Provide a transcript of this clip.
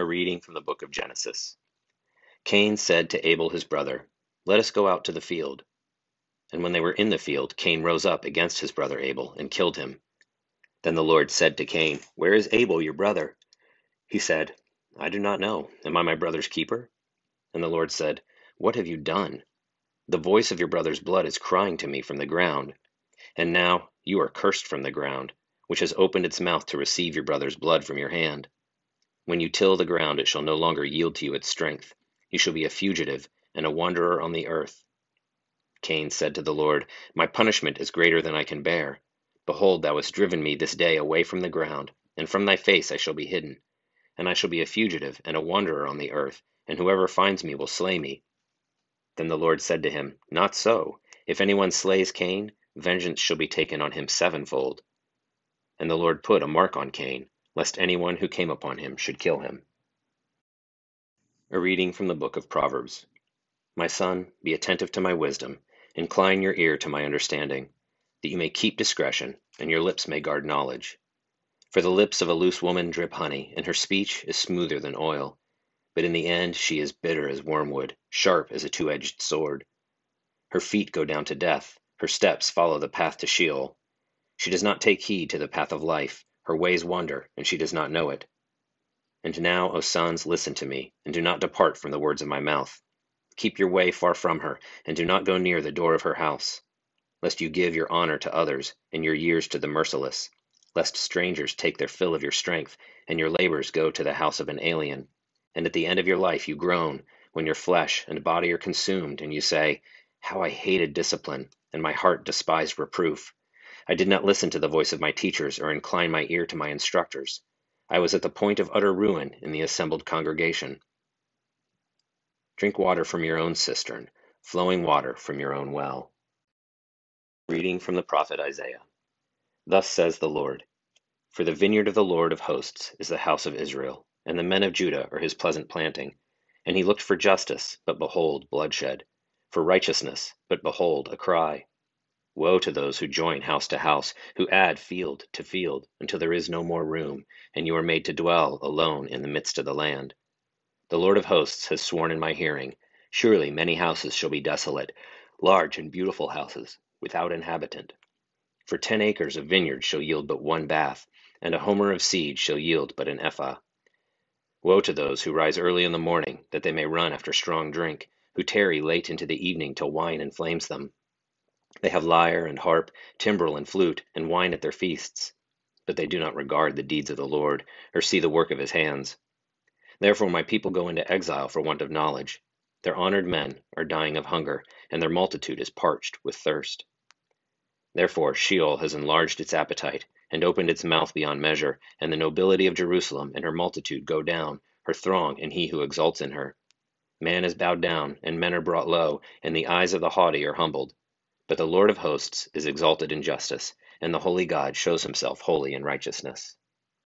A reading from the book of Genesis. Cain said to Abel his brother, Let us go out to the field. And when they were in the field, Cain rose up against his brother Abel, and killed him. Then the Lord said to Cain, Where is Abel your brother? He said, I do not know. Am I my brother's keeper? And the Lord said, What have you done? The voice of your brother's blood is crying to me from the ground. And now you are cursed from the ground, which has opened its mouth to receive your brother's blood from your hand. When you till the ground, it shall no longer yield to you its strength. You shall be a fugitive and a wanderer on the earth. Cain said to the Lord, My punishment is greater than I can bear. Behold, thou hast driven me this day away from the ground, and from thy face I shall be hidden. And I shall be a fugitive and a wanderer on the earth, and whoever finds me will slay me. Then the Lord said to him, Not so. If anyone slays Cain, vengeance shall be taken on him sevenfold. And the Lord put a mark on Cain lest anyone who came upon him should kill him. A reading from the book of Proverbs. My son, be attentive to my wisdom, incline your ear to my understanding, that you may keep discretion, and your lips may guard knowledge. For the lips of a loose woman drip honey, and her speech is smoother than oil. But in the end she is bitter as wormwood, sharp as a two edged sword. Her feet go down to death, her steps follow the path to Sheol. She does not take heed to the path of life her ways wander, and she does not know it. And now, O sons, listen to me, and do not depart from the words of my mouth. Keep your way far from her, and do not go near the door of her house, lest you give your honor to others, and your years to the merciless, lest strangers take their fill of your strength, and your labors go to the house of an alien. And at the end of your life you groan, when your flesh and body are consumed, and you say, How I hated discipline, and my heart despised reproof. I did not listen to the voice of my teachers or incline my ear to my instructors. I was at the point of utter ruin in the assembled congregation. Drink water from your own cistern, flowing water from your own well. Reading from the prophet Isaiah. Thus says the Lord For the vineyard of the Lord of hosts is the house of Israel, and the men of Judah are his pleasant planting. And he looked for justice, but behold, bloodshed, for righteousness, but behold, a cry. Woe to those who join house to house, who add field to field, until there is no more room, and you are made to dwell alone in the midst of the land. The Lord of hosts has sworn in my hearing Surely many houses shall be desolate, large and beautiful houses, without inhabitant. For ten acres of vineyard shall yield but one bath, and a homer of seed shall yield but an ephah. Woe to those who rise early in the morning, that they may run after strong drink, who tarry late into the evening till wine inflames them. They have lyre and harp, timbrel and flute, and wine at their feasts, but they do not regard the deeds of the Lord, or see the work of his hands. Therefore my people go into exile for want of knowledge. Their honored men are dying of hunger, and their multitude is parched with thirst. Therefore Sheol has enlarged its appetite, and opened its mouth beyond measure, and the nobility of Jerusalem and her multitude go down, her throng and he who exults in her. Man is bowed down, and men are brought low, and the eyes of the haughty are humbled. But the Lord of hosts is exalted in justice, and the holy God shows himself holy in righteousness.